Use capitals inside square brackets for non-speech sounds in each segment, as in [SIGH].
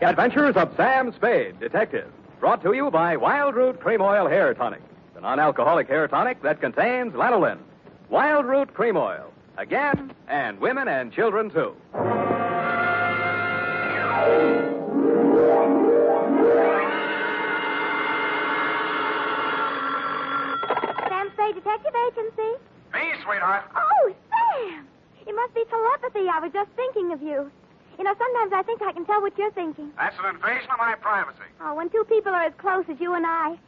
The Adventures of Sam Spade, Detective. Brought to you by Wild Root Cream Oil Hair Tonic, the non alcoholic hair tonic that contains lanolin. Wild Root Cream Oil. Again, and women and children too. Sam Spade Detective Agency. Me, sweetheart. Oh, Sam! It must be telepathy. I was just thinking of you. You know, sometimes I think I can tell what you're thinking. That's an invasion of my privacy. Oh, when two people are as close as you and I,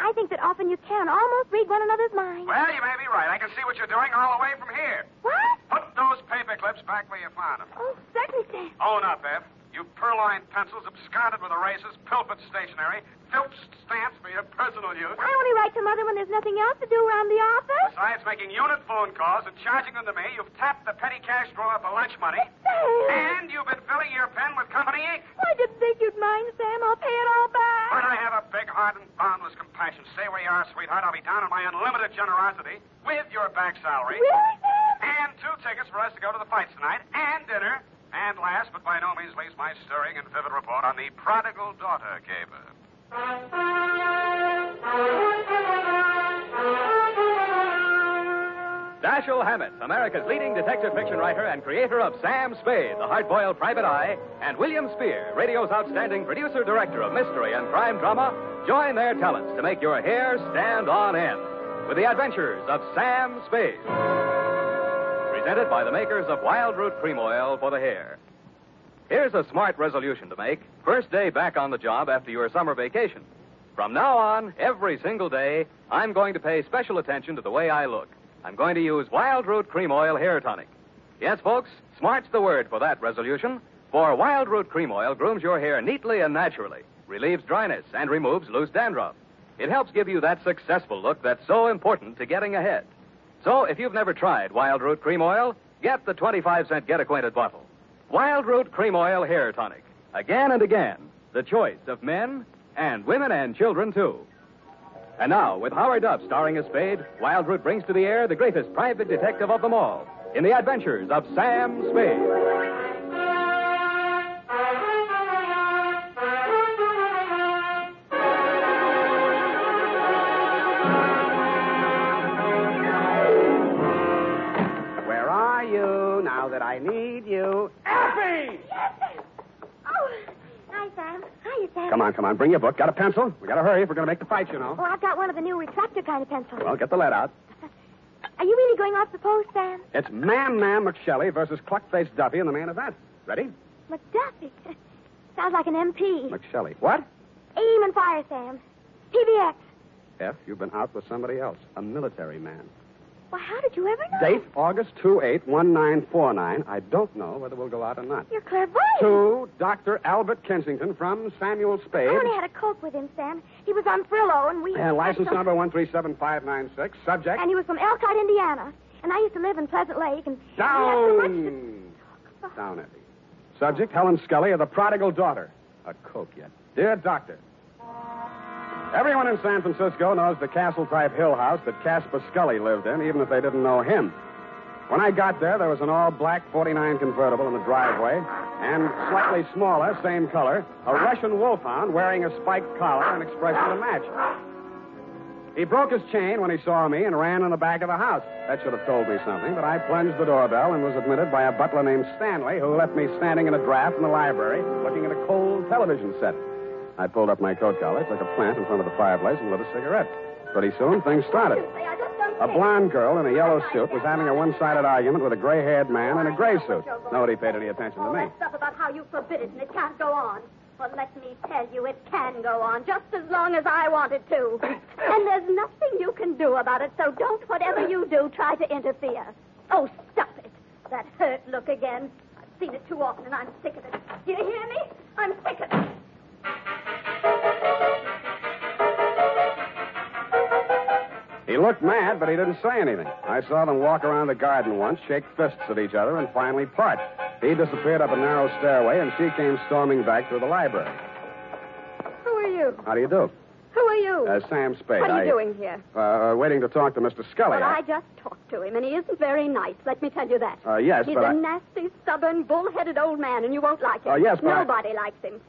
I think that often you can almost read one another's minds. Well, you may be right. I can see what you're doing all the way from here. What? Put those paper clips back where you found them. Oh, certainly, Sam. Own up, Bev. You purloined pencils, absconded with erasers, pilfered stationery, filched stamps for your personal use. I only write to Mother when there's nothing else to do around the office. Besides making unit phone calls and charging them to me, you've tapped the petty cash drawer for lunch money. Sam! And you've been filling your pen with company ink. I didn't think you'd mind, Sam. I'll pay it all back. But I have a big heart and boundless compassion. Stay where you are, sweetheart. I'll be down on my unlimited generosity with your back salary. Really, Sam? And two tickets for us to go to the fights tonight, and dinner. And last, but by no means least, my stirring and vivid report on the prodigal daughter caper. Dashiell Hammett, America's leading detective fiction writer and creator of Sam Spade, the hard-boiled private eye, and William Spear, radio's outstanding producer-director of mystery and crime drama, join their talents to make your hair stand on end with the adventures of Sam Spade. Presented by the makers of Wild Root Cream Oil for the hair. Here's a smart resolution to make. First day back on the job after your summer vacation. From now on, every single day, I'm going to pay special attention to the way I look. I'm going to use Wild Root Cream Oil Hair Tonic. Yes, folks, smart's the word for that resolution. For Wild Root Cream Oil grooms your hair neatly and naturally, relieves dryness, and removes loose dandruff. It helps give you that successful look that's so important to getting ahead. So, if you've never tried Wild Root Cream Oil, get the 25 cent Get Acquainted bottle. Wild Root Cream Oil Hair Tonic. Again and again, the choice of men and women and children, too. And now, with Howard Duff starring as Spade, Wild Root brings to the air the greatest private detective of them all in the adventures of Sam Spade. Come on, come on. Bring your book. Got a pencil? We gotta hurry if we're gonna make the fight, you know. Oh, I've got one of the new retractor kind of pencils. Well, get the lead out. [LAUGHS] Are you really going off the post, Sam? It's Man Man McShelly versus Cluckface Duffy in the main event. Ready? McDuffie. [LAUGHS] Sounds like an MP. McShelly. What? Aim and fire, Sam. PBX. F, you've been out with somebody else. A military man. Well, how did you ever know? Date August 28, 1949. I don't know whether we'll go out or not. You're clairvoyant. To Dr. Albert Kensington from Samuel Spade. I only had a cope with him, Sam. He was on Frillo, and we... And license so- number 137596. Subject. And he was from Elkhart, Indiana. And I used to live in Pleasant Lake, and... had to- Down. Down, Effie. Subject, Helen Scully of the prodigal daughter. A coke yet. Dear Doctor, everyone in San Francisco knows the castle-type hill house that Casper Scully lived in, even if they didn't know him. When I got there, there was an all-black 49 convertible in the driveway, and slightly smaller, same color, a Russian wolfhound wearing a spiked collar and expression to match. He broke his chain when he saw me and ran in the back of the house. That should have told me something, but I plunged the doorbell and was admitted by a butler named Stanley, who left me standing in a draft in the library looking at a cold television set. I pulled up my coat collar, took a plant in front of the fireplace, and lit a cigarette. Pretty soon, things started. I just don't A blonde girl in a yellow suit was having a one-sided argument with a gray-haired man in a gray suit. Nobody paid any attention to All me. that stuff about how you forbid it and it can't go on. Well, let me tell you, it can go on just as long as I want it to. [COUGHS] And there's nothing you can do about it, so don't, whatever you do, try to interfere. Oh, stop it. That hurt look again. I've seen it too often, and I'm sick of it. Do you hear me? I'm sick of it. He looked mad, but he didn't say anything. I saw them walk around the garden once, shake fists at each other, and finally part. He disappeared up a narrow stairway, and she came storming back through the library. Who are you? How do you do? Who are you? Uh, Sam Spade. what are I, you doing here? Uh, uh, waiting to talk to Mr. Scully. Well, I just talked to him, and he isn't very nice. Let me tell you that. Uh, yes, He's but a I- nasty, stubborn, bull-headed old man, and you won't like him. Oh, yes, but I- Nobody likes him.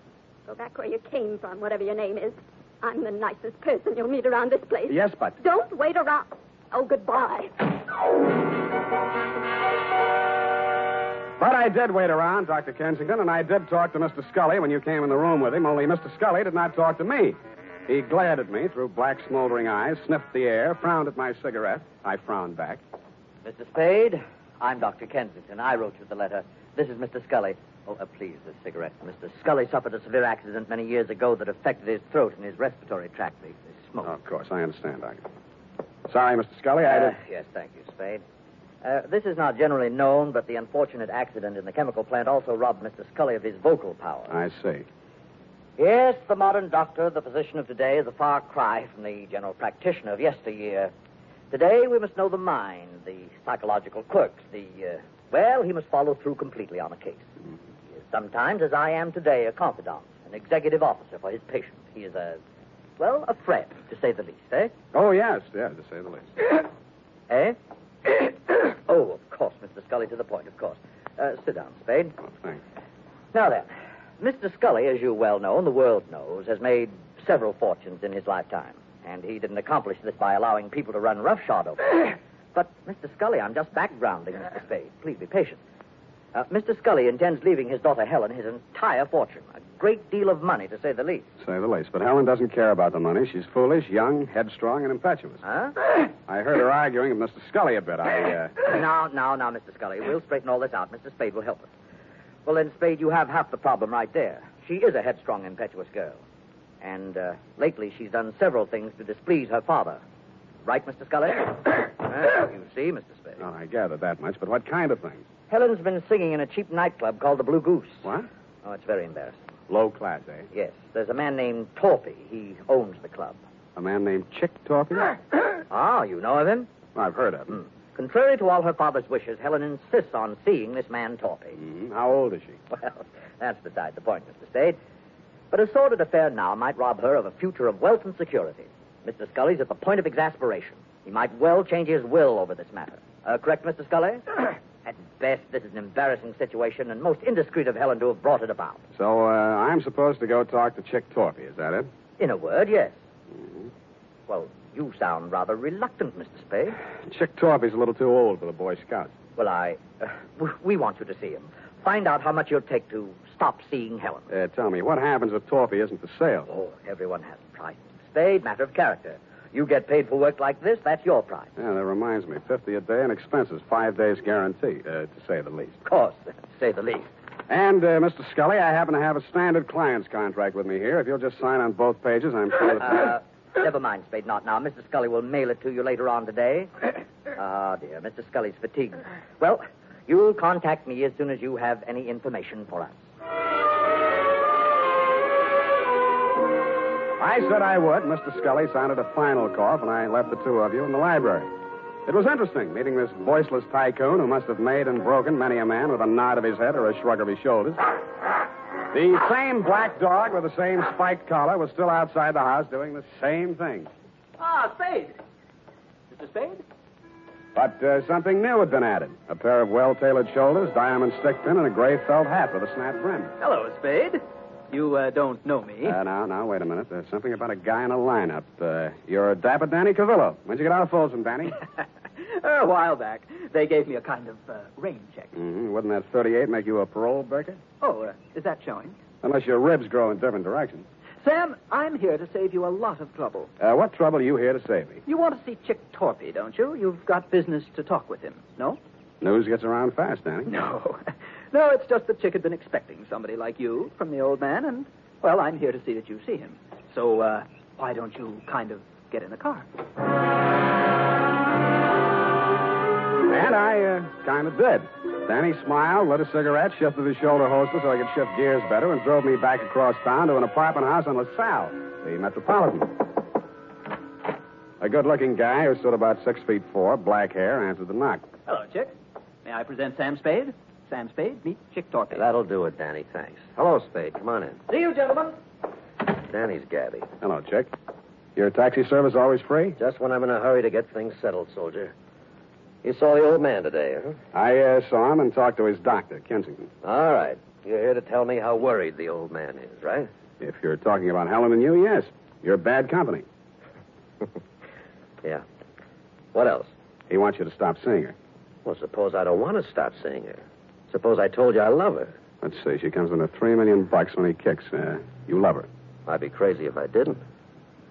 Go back where you came from, whatever your name is. I'm the nicest person you'll meet around this place. Yes, but. Don't wait around. Oh, goodbye. But I did wait around, Dr. Kensington, and I did talk to Mr. Scully when you came in the room with him, only Mr. Scully did not talk to me. He glared at me through black, smoldering eyes, sniffed the air, frowned at my cigarette. I frowned back. Mr. Spade, I'm Dr. Kensington. I wrote you the letter. This is Mr. Scully. Oh, uh, please, the cigarette. Mr. Scully suffered a severe accident many years ago that affected his throat and his respiratory tract. The, the smoke. Oh, of course, I understand, Doctor. Sorry, Mr. Scully, I Uh, did. yes, thank you, Spade. Uh, this is not generally known, but the unfortunate accident in the chemical plant also robbed Mr. Scully of his vocal power. I see. Yes, the modern doctor, the physician of today, is a far cry from the general practitioner of yesteryear. Today, we must know the mind, the psychological quirks, the, uh, well, he must follow through completely on a case. Is sometimes, as I am today, a confidant, an executive officer for his patient. He is a, well, a friend, to say the least, eh? Oh, yes, yes, to say the least. [COUGHS] Eh? [COUGHS] oh, of course, Mr. Scully, to the point, of course. Uh, sit down, Spade. Oh, thanks. Now then, Mr. Scully, as you well know, and the world knows, has made several fortunes in his lifetime. And he didn't accomplish this by allowing people to run roughshod over him. [COUGHS] but, Mr. Scully, I'm just backgrounding Mr. Spade. Please be patient. Uh, Mr. Scully intends leaving his daughter Helen his entire fortune, a great deal of money, to say the least. Say the least. But Helen doesn't care about the money. She's foolish, young, headstrong, and impetuous. Huh? I heard her arguing with Mr. Scully a bit. I, uh... now, now, now, Mr. Scully, we'll straighten all this out. Mr. Spade will help us. Well, then, Spade, you have half the problem right there. She is a headstrong, impetuous girl. And uh, lately she's done several things to displease her father. Right, Mr. Scully? [COUGHS] Well, you see, Mr. Spade. Oh, I gathered that much, but what kind of things? Helen's been singing in a cheap nightclub called the Blue Goose. What? Oh, it's very embarrassing. Low class, eh? Yes, there's a man named Torpy. He owns the club. A man named Chick Torpy? [COUGHS] Ah, you know of him? I've heard of him. Contrary to all her father's wishes, Helen insists on seeing this man Torpy. Mhm. How old is she? [LAUGHS] Well, that's beside the point, Mr. Spade. But a sordid affair now might rob her of a future of wealth and security. Mr. Scully's at the point of exasperation. He might well change his will over this matter. Uh, correct, Mr. Scully? [CLEARS THROAT] at best, this is an embarrassing situation, and most indiscreet of Helen to have brought it about. So, uh, I'm supposed to go talk to Chick Torpy, is that it? In a word, yes. Well, you sound rather reluctant, Mr. Spade. Chick Torpy's a little too old for the Boy Scouts. Well, I. Uh, we want you to see him. Find out how much you'll take to stop seeing Helen. Uh, tell me, what happens if Torpy isn't for sale? Oh, everyone has a price. Spade, matter of character. You get paid for work like this, that's your price. Yeah, that reminds me. 50 a day and expenses. Five days guarantee, uh, to say the least. Of course, [LAUGHS] to say the least. And, uh, Mr. Scully, I happen to have a standard client's contract with me here. If you'll just sign on both pages, I'm sure that... Uh, never mind, Spade, not now. Mr. Scully will mail it to you later on today. [COUGHS] Ah, dear, Mr. Scully's fatigued. Well, you'll contact me as soon as you have any information for us. I said I would. Mr. Scully sounded a final cough, and I left the two of you in the library. It was interesting meeting this voiceless tycoon who must have made and broken many a man with a nod of his head or a shrug of his shoulders. The same black dog with the same spiked collar was still outside the house doing the same thing. Ah, Spade. Mr. Spade? But uh, something new had been added. A pair of well-tailored shoulders, diamond stick pin, and a gray felt hat with a snap brim. Hello, Spade. You uh, don't know me. Uh, now, now, wait a minute. There's something about a guy in a lineup. Uh, you're a Dapper Danny Cavillo. When'd you get out of Folsom, Danny? [LAUGHS] a while back, they gave me a kind of uh, rain check. mm-hmm. Wouldn't that 38 make you a parole breaker? Oh, uh, is that showing? Unless your ribs grow in different directions. Sam, I'm here to save you a lot of trouble. Uh, what trouble are you here to save me? You want to see Chick Torpy, don't you? You've got business to talk with him, no? News gets around fast, Danny. No. [LAUGHS] no, it's just that Chick had been expecting somebody like you from the old man, and, well, I'm here to see that you see him. So, uh, why don't you kind of get in the car? And I uh, kind of did. Danny smiled, lit a cigarette, shifted his shoulder holster so I could shift gears better, and drove me back across town to an apartment house on LaSalle, the Metropolitan. A good-looking guy who stood about six feet four, black hair, answered the knock. Hello, Chick. May I present Sam Spade? Sam Spade, meet Chick Torpy. That'll do it, Danny. Thanks. Hello, Spade. Come on in. See you, gentlemen. Danny's Gabby. Hello, Chick. Your taxi service always free? Just when I'm in a hurry to get things settled, soldier. You saw the old man today, huh? I uh, saw him and talked to his doctor, Kensington. All right. You're here to tell me how worried the old man is, right? If you're talking about Helen and you, yes. You're bad company. [LAUGHS] Yeah. What else? He wants you to stop seeing her. Well, suppose I don't want to stop seeing her. Suppose I told you I love her. Let's see. She comes into three million bucks when he kicks. Uh, you love her. I'd be crazy if I didn't.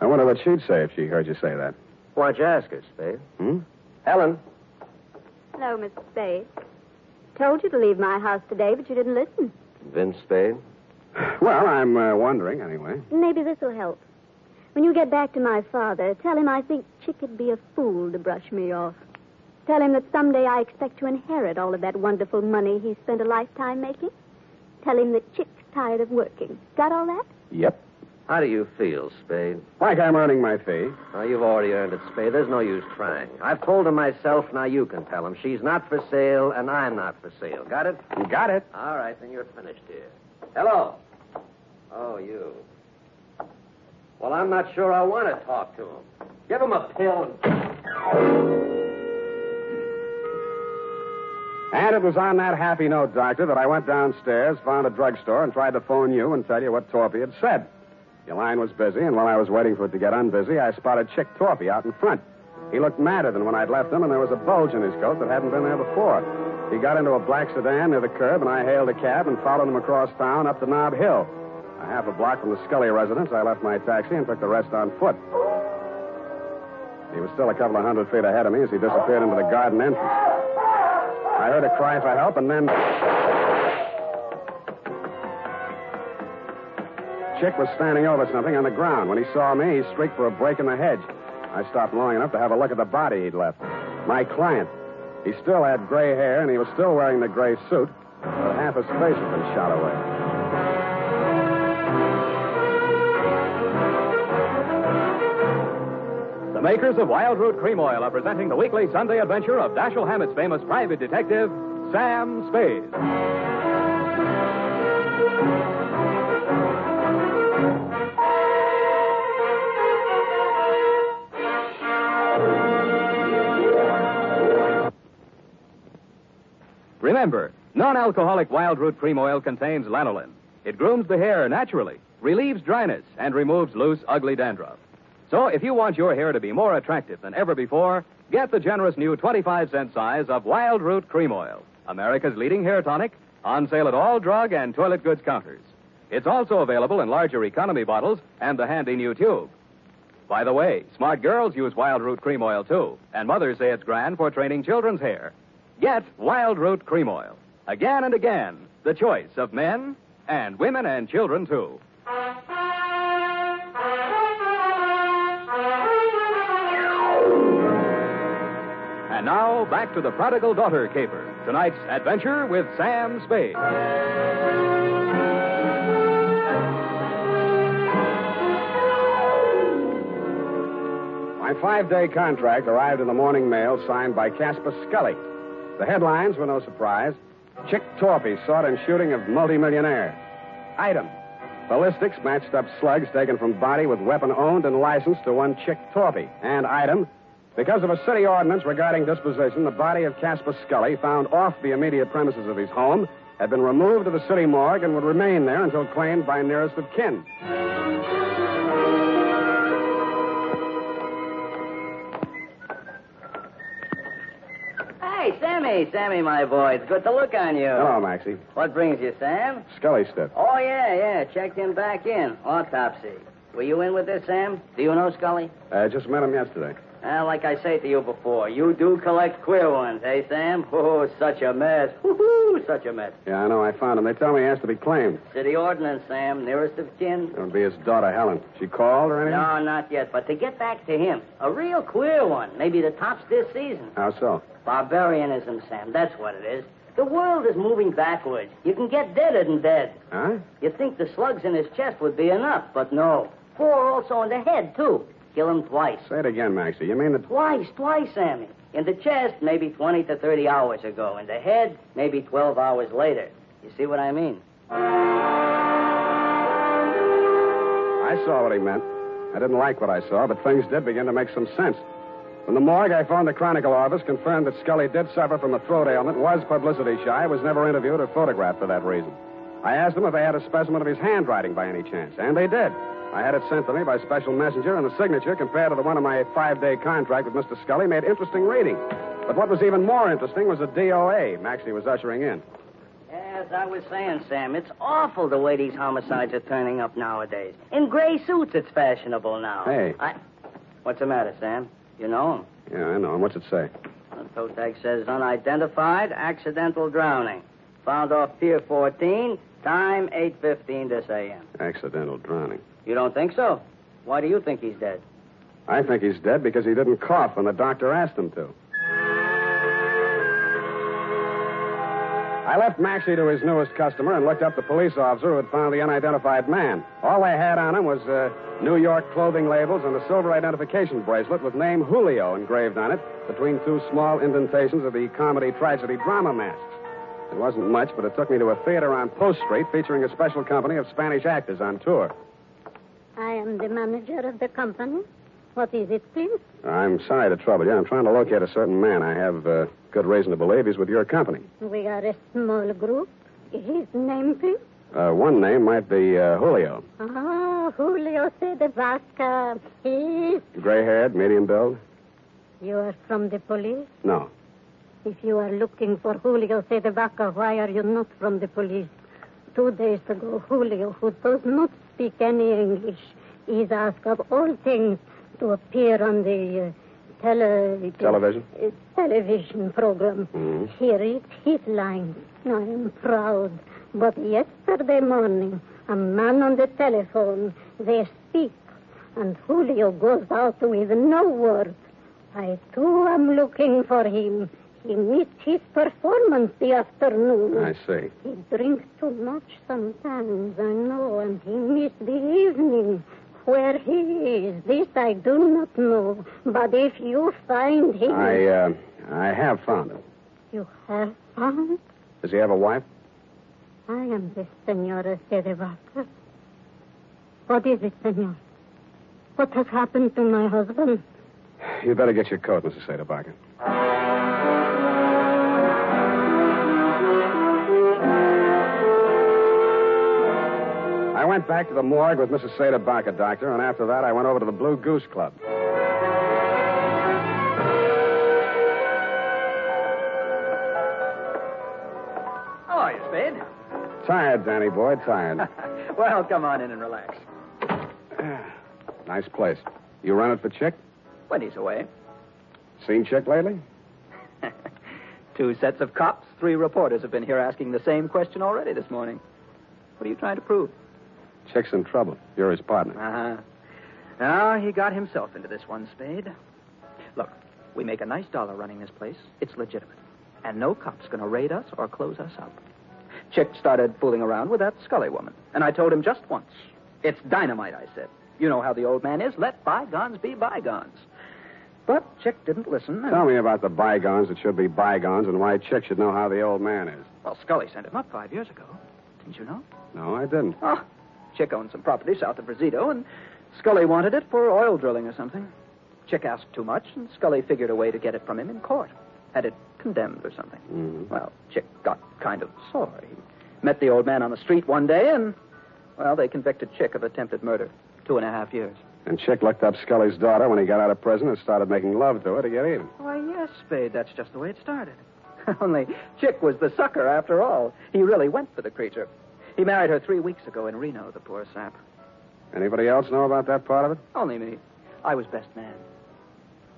I wonder what she'd say if she heard you say that. Why don't you ask her, Spade? Hmm? Helen. Hello, Mr. Spade. Told you to leave my house today, but you didn't listen. Vince Spade? Well, I'm uh, wondering, anyway. Maybe this will help. When you get back to my father, tell him I think Chick'd be a fool to brush me off. Tell him that someday I expect to inherit all of that wonderful money he spent a lifetime making. Tell him that Chick's tired of working. Got all that? Yep. How do you feel, Spade? Like I'm earning my fee. Oh, you've already earned it, Spade. There's no use trying. I've told him myself, now you can tell him. She's not for sale, and I'm not for sale. Got it? You got it. All right, then you're finished here. Hello. Oh, you. Well, I'm not sure I want to talk to him. Give him a pill and... It was on that happy note, Doctor, that I went downstairs, found a drugstore, and tried to phone you and tell you what Torpy had said. Your line was busy, and while I was waiting for it to get unbusy, I spotted Chick Torpy out in front. He looked madder than when I'd left him, and there was a bulge in his coat that hadn't been there before. He got into a black sedan near the curb, and I hailed a cab and followed him across town up to Nob Hill. A half a block from the Scully residence, I left my taxi and took the rest on foot. He was still a couple of hundred feet ahead of me as he disappeared into the garden entrance. I heard a cry for help, and then. Chick was standing over something on the ground. When he saw me, he streaked for a break in the hedge. I stopped long enough to have a look at the body he'd left. My client. He still had gray hair, and he was still wearing the gray suit, but half his face had been shot away. Makers of Wild Root Cream Oil are presenting the weekly Sunday adventure of Dashiell Hammett's famous private detective, Sam Spade. Remember, non-alcoholic Wild Root Cream Oil contains lanolin. It grooms the hair naturally, relieves dryness, and removes loose, ugly dandruff. So if you want your hair to be more attractive than ever before, get the generous new 25 cent size of Wild Root Cream Oil, America's leading hair tonic, on sale at all drug and toilet goods counters. It's also available in larger economy bottles and the handy new tube. By the way, smart girls use Wild Root Cream Oil too, and mothers say it's grand for training children's hair. Get Wild Root Cream Oil. Again and again, the choice of men and women and children too. And now, back to the prodigal daughter caper. Tonight's adventure with Sam Spade. My five day contract arrived in the morning mail signed by Casper Scully. The headlines were no surprise Chick Torpy sought in shooting of multimillionaire. Item Ballistics matched up slugs taken from body with weapon owned and licensed to one Chick Torpy. And item Because of a city ordinance regarding disposition, the body of Casper Scully, found off the immediate premises of his home, had been removed to the city morgue and would remain there until claimed by nearest of kin. Hey, Sammy, Sammy, my boy. It's good to look on you. Hello, Maxie. What brings you, Sam? Scully stiff. Oh, yeah, yeah. Checked him back in. Autopsy. Were you in with this, Sam? Do you know Scully? I just met him yesterday. Well, like I say to you before, you do collect queer ones, eh, Sam? [LAUGHS] Oh, such a mess. [LAUGHS] Woo-hoo, such a mess. Yeah, I know. I found him. They tell me he has to be claimed. City ordinance, Sam. Nearest of kin. It'll be his daughter, Helen. She called or anything? No, not yet. But to get back to him, a real queer one. Maybe the tops this season. How so? Barbarianism, Sam. That's what it is. The world is moving backwards. You can get deader than dead. Huh? You'd think the slugs in his chest would be enough, but no. Four also in the head, too. Kill him twice. Say it again, Maxie. You mean that. Twice, twice, Sammy. In the chest, maybe 20 to 30 hours ago. In the head, maybe 12 hours later. You see what I mean? I saw what he meant. I didn't like what I saw, but things did begin to make some sense. From the morgue, I phoned the Chronicle office, confirmed that Scully did suffer from a throat ailment, was publicity shy, was never interviewed or photographed for that reason. I asked them if they had a specimen of his handwriting by any chance, and they did. I had it sent to me by special messenger, and the signature, compared to the one of my five day contract with Mr. Scully, made interesting reading. But what was even more interesting was the DOA Maxie was ushering in. As I was saying, Sam, it's awful the way these homicides are turning up nowadays. In gray suits, it's fashionable now. Hey. I... What's the matter, Sam? You know him. Yeah, I know. him. what's it say? The tow tag says unidentified, accidental drowning. Found off Pier 14, time 8.15 this a.m. Accidental drowning. You don't think so? Why do you think he's dead? I think he's dead because he didn't cough when the doctor asked him to. I left Maxie to his newest customer and looked up the police officer who had found the unidentified man. All they had on him was uh, New York clothing labels and a silver identification bracelet with name Julio engraved on it between two small indentations of the comedy tragedy drama masks. It wasn't much, but it took me to a theater on Post Street featuring a special company of Spanish actors on tour. I am the manager of the company. What is it, please? I'm sorry to trouble you. I'm trying to locate a certain man. I have uh, good reason to believe he's with your company. We are a small group. His name, please? Uh, one name might be uh, Julio. Oh, Julio C. de Vasca. He's... Gray haired, medium build? You are from the police? No. If you are looking for Julio C. de why are you not from the police? Two days ago, Julio, who does not speak any English, is asked of all things to appear on the uh, tele... Television? uh, television program. Mhm. Here is his line. I am proud. But yesterday morning, a man on the telephone, they speak, and Julio goes out with no word. I too am looking for him. He missed his performance the afternoon. I see. He drinks too much sometimes, I know, and he missed the evening. Where he is, this I do not know. But if you find him, I, uh, I have found him. you have found. Does he have a wife? I am the Senora Cedevaca. What is it, Senor? What has happened to my husband? You better get your coat, Mrs. Sederbacher. Went back to the morgue with Mrs. Sederbacher, doctor, and after that I went over to the Blue Goose Club. How are you, Spade? Tired, Danny boy, tired. [LAUGHS] well, come on in and relax. [SIGHS] nice place. You run it for Chick? When he's away. Seen Chick lately? [LAUGHS] Two sets of cops, three reporters have been here asking the same question already this morning. What are you trying to prove? Chick's in trouble. You're his partner. Uh-huh. Now, he got himself into this one, Spade. Look, we make a nice dollar running this place. It's legitimate. And no cop's going to raid us or close us up. Chick started fooling around with that Scully woman. And I told him just once. It's dynamite, I said. You know how the old man is. Let bygones be bygones. But Chick didn't listen. and- Tell me about the bygones that should be bygones and why Chick should know how the old man is. Well, Scully sent him up five years ago. Didn't you know? No, I didn't. Oh, Chick owned some property south of Rosito, and Scully wanted it for oil drilling or something. Chick asked too much, and Scully figured a way to get it from him in court. Had it condemned or something. Mhm. Well, Chick got kind of sore. He met the old man on the street one day, and, well, they convicted Chick of attempted murder. Two and a half years. And Chick looked up Scully's daughter when he got out of prison and started making love to her to get even. Why, yes, Spade, that's just the way it started. [LAUGHS] Only Chick was the sucker after all. He really went for the creature. He married her three weeks ago in Reno, the poor sap. Anybody else know about that part of it? Only me. I was best man.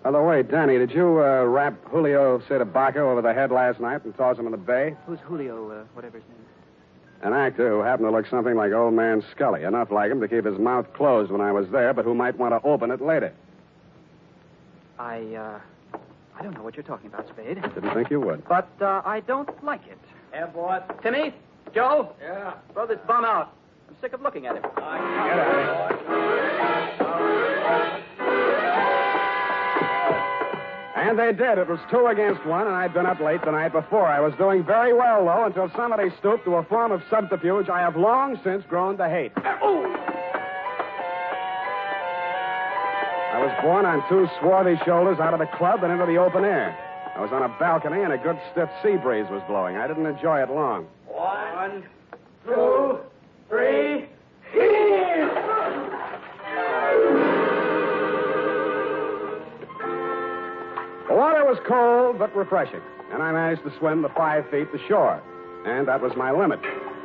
By the way, Danny, did you uh, rap Julio Cedebaca over the head last night and toss him in the bay? Who's Julio, uh, whatever his name is? An actor who happened to look something like old man Scully, enough like him to keep his mouth closed when I was there, but who might want to open it later. I, uh, I don't know what you're talking about, Spade. Didn't think you would. But, uh, I don't like it. Yeah, boss. Timmy? Joe? Yeah. Throw this bum out. I'm sick of looking at him. Get out of And they did. It was two against one, and I'd been up late the night before. I was doing very well, though, until somebody stooped to a form of subterfuge I have long since grown to hate. I was born on two swarthy shoulders out of the club and into the open air. I was on a balcony, and a good stiff sea breeze was blowing. I didn't enjoy it long. One, two, three. The water was cold but refreshing, and I managed to swim the five feet to shore. And that was my limit.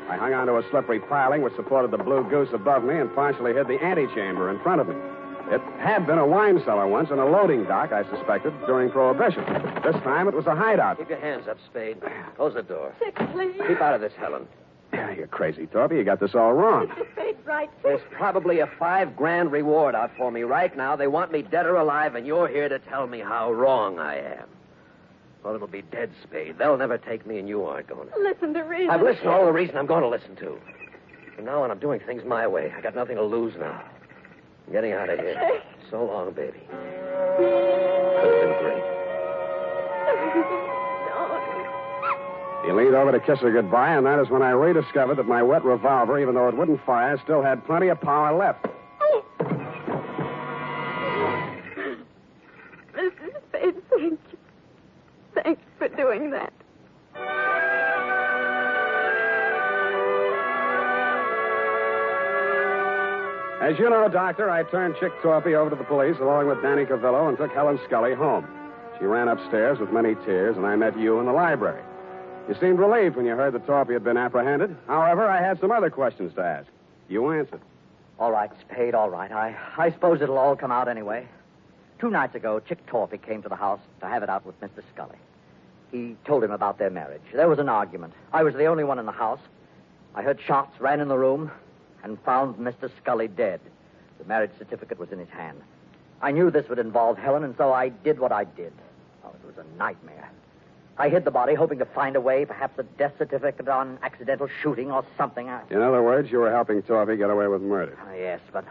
I hung onto a slippery piling which supported the blue goose above me and partially hid the antechamber in front of me. It had been a wine cellar once and a loading dock, I suspected, during Prohibition. This time it was a hideout. Keep your hands up, Spade. Close the door. Chick, please. Keep out of this, Helen. You're crazy, Torpy. You got this all wrong. Spade, right. There's probably a five grand reward out for me right now. They want me dead or alive, and you're here to tell me how wrong I am. Well, it'll be dead, Spade. They'll never take me, and you aren't going to. Listen to reason. I've listened to all the reason I'm going to listen to. From now on, I'm doing things my way. I got nothing to lose now. I'm getting out of here. So long, baby. It's been great. He leaned over to kiss her goodbye, and that is when I rediscovered that my wet revolver, even though it wouldn't fire, still had plenty of power left. As you know, Doctor, I turned Chick Torpy over to the police along with Danny Cavillo and took Helen Scully home. She ran upstairs with many tears, and I met you in the library. You seemed relieved when you heard that Torpy had been apprehended. However, I had some other questions to ask. You answered. All right, Spade, all right. I, I suppose it'll all come out anyway. Two nights ago, Chick Torpy came to the house to have it out with Mr. Scully. He told him about their marriage. There was an argument. I was the only one in the house. I heard shots, ran in the room, and found Mr. Scully dead. The marriage certificate was in his hand. I knew this would involve Helen, and so I did what I did. Oh, it was a nightmare. I hid the body, hoping to find a way, perhaps a death certificate on accidental shooting or something. I... In other words, you were helping Torpy get away with murder. Ah, yes, but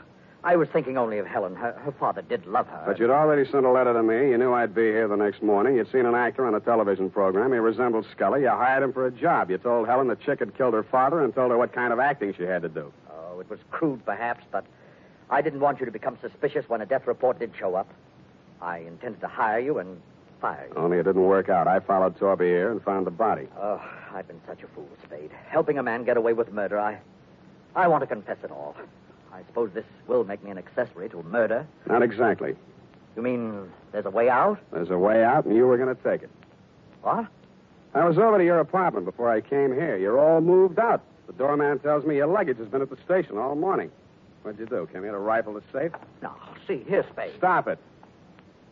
I was thinking only of Helen. Her, her father did love her. But you'd already sent a letter to me. You knew I'd be here the next morning. You'd seen an actor on a television program. He resembled Scully. You hired him for a job. You told Helen the chick had killed her father and told her what kind of acting she had to do. Was crude, perhaps, but I didn't want you to become suspicious when a death report did show up. I intended to hire you and fire you. Only it didn't work out. I followed Torpy here and found the body. Oh, I've been such a fool, Spade. Helping a man get away with murder, I. I want to confess it all. I suppose this will make me an accessory to murder. Not exactly. You mean there's a way out? There's a way out, and you were going to take it. What? I was over to your apartment before I came here. You're all moved out. The doorman tells me your luggage has been at the station all morning. What'd you do? Came here to rifle the safe? No, see, here, Spade. Stop it.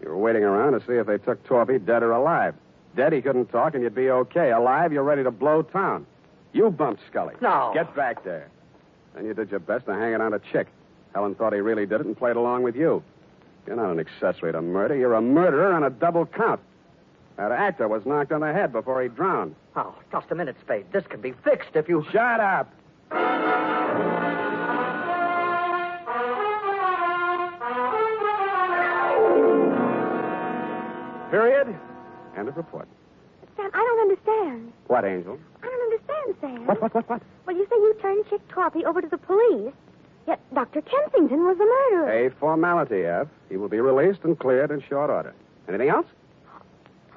You were waiting around to see if they took Torpy dead or alive. Dead, he couldn't talk, and you'd be okay. Alive, you're ready to blow town. You bumped Scully. No. Get back there. Then you did your best to hang it on a chick. Helen thought he really did it and played along with you. You're not an accessory to murder. You're a murderer on a double count. That actor was knocked on the head before he drowned. Oh, just a minute, Spade. This can be fixed if you. Shut up. Period. End of report. Sam, I don't understand. What, Angel? I don't understand, Sam. What, what, what, what? Well, you say you turned Chick Torpy over to the police, yet Dr. Kensington was the murderer. A formality, Effie. He will be released and cleared in short order. Anything else?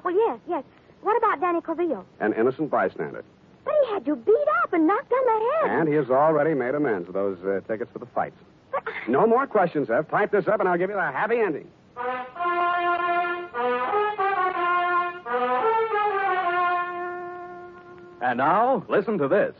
Well, yes, yes. What about Danny Corvillo? An innocent bystander. But he had you beat up and knocked on the head. And he has already made amends with those uh, tickets for the fights. But, No more questions, Effie. Pipe this up and I'll give you the happy ending. And now, listen to this.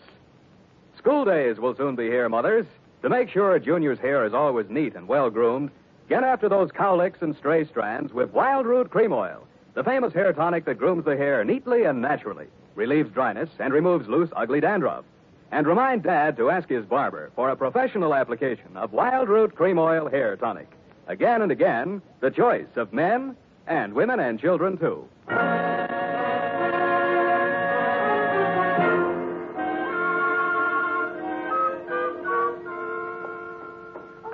School days will soon be here, mothers. To make sure Junior's hair is always neat and well groomed, get after those cowlicks and stray strands with Wild Root Cream Oil, the famous hair tonic that grooms the hair neatly and naturally, relieves dryness, and removes loose, ugly dandruff. And remind Dad to ask his barber for a professional application of Wild Root Cream Oil Hair Tonic. Again and again, the choice of men and women and children, too. oh,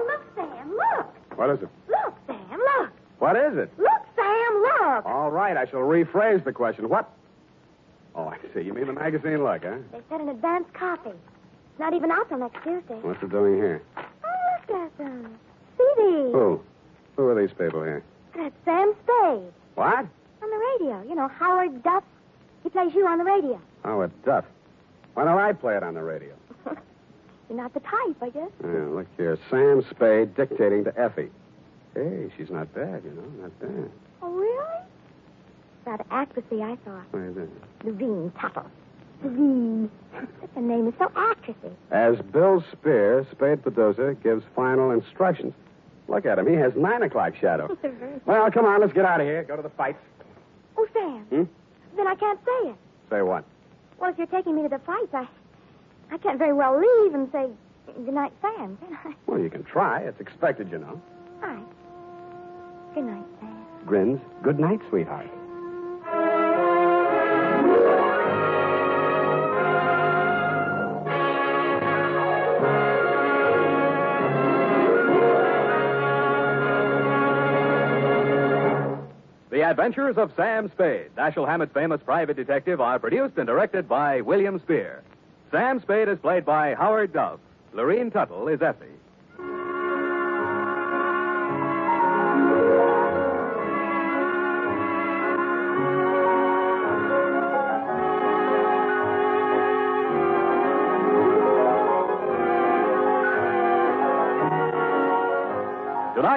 look, Sam, look. What is it? Look, Sam, look. What is it? Look, Sam, look. All right, I shall rephrase the question. What? Oh, I see. You mean the magazine look, huh? They said an advance copy. It's not even out till next Tuesday. What's it doing here? Oh, look at them. CDs. Who? Who are these people here? That's Sam Spade. What? On the radio. You know, Howard Duff. He plays you on the radio. Howard Duff. Why don't I play it on the radio? [LAUGHS] You're not the type, I guess. Yeah, look here. Sam Spade dictating to Effie. Hey, she's not bad, you know. Not bad. That actressy, I thought. What is it? Lurene Tuttle. Lurene. The name is so actressy. As Bill Spear, Spade producer, gives final instructions. Look at him. He has nine o'clock shadow. [LAUGHS] well, come on. Let's get out of here. Go to the fights. oh, Sam. Hmm? Then I can't say it. Say what? Well, if you're taking me to the fights, I, I can't very well leave and say good night, Sam, can I? Well, you can try. It's expected, you know. All right. Good night, Sam. Grins. Good night, sweetheart. Adventures of Sam Spade, Dashiell Hammett's famous private detective, are produced and directed by William Spear. Sam Spade is played by Howard Duff. Lurene Tuttle is Effie.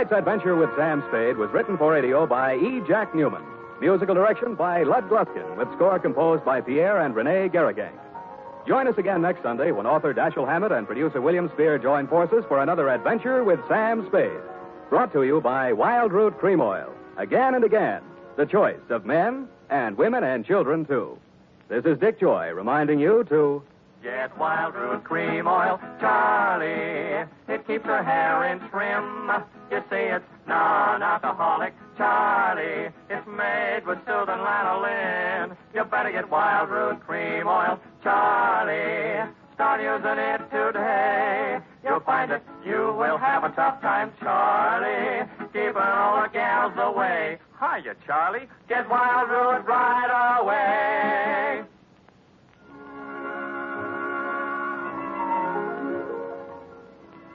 Tonight's adventure with Sam Spade was written for radio by E. Jack Newman. Musical direction by Lud Gluskin, with score composed by Pierre and Renee Garriguenc. Join us again next Sunday when author Dashiell Hammett and producer William Spear join forces for another adventure with Sam Spade. Brought to you by Wild Root Cream Oil. Again and again, the choice of men and women and children, too. This is Dick Joy reminding you to Get Wild Root Cream Oil, Charlie. It keeps your hair in trim. You see, it's non-alcoholic, Charlie. It's made with soothing lanolin. You better get Wild Root Cream Oil, Charlie. Start using it today. You'll find that you will have a tough time, Charlie. Keeping all the gals away. Hiya, Charlie. Get Wild Root right away.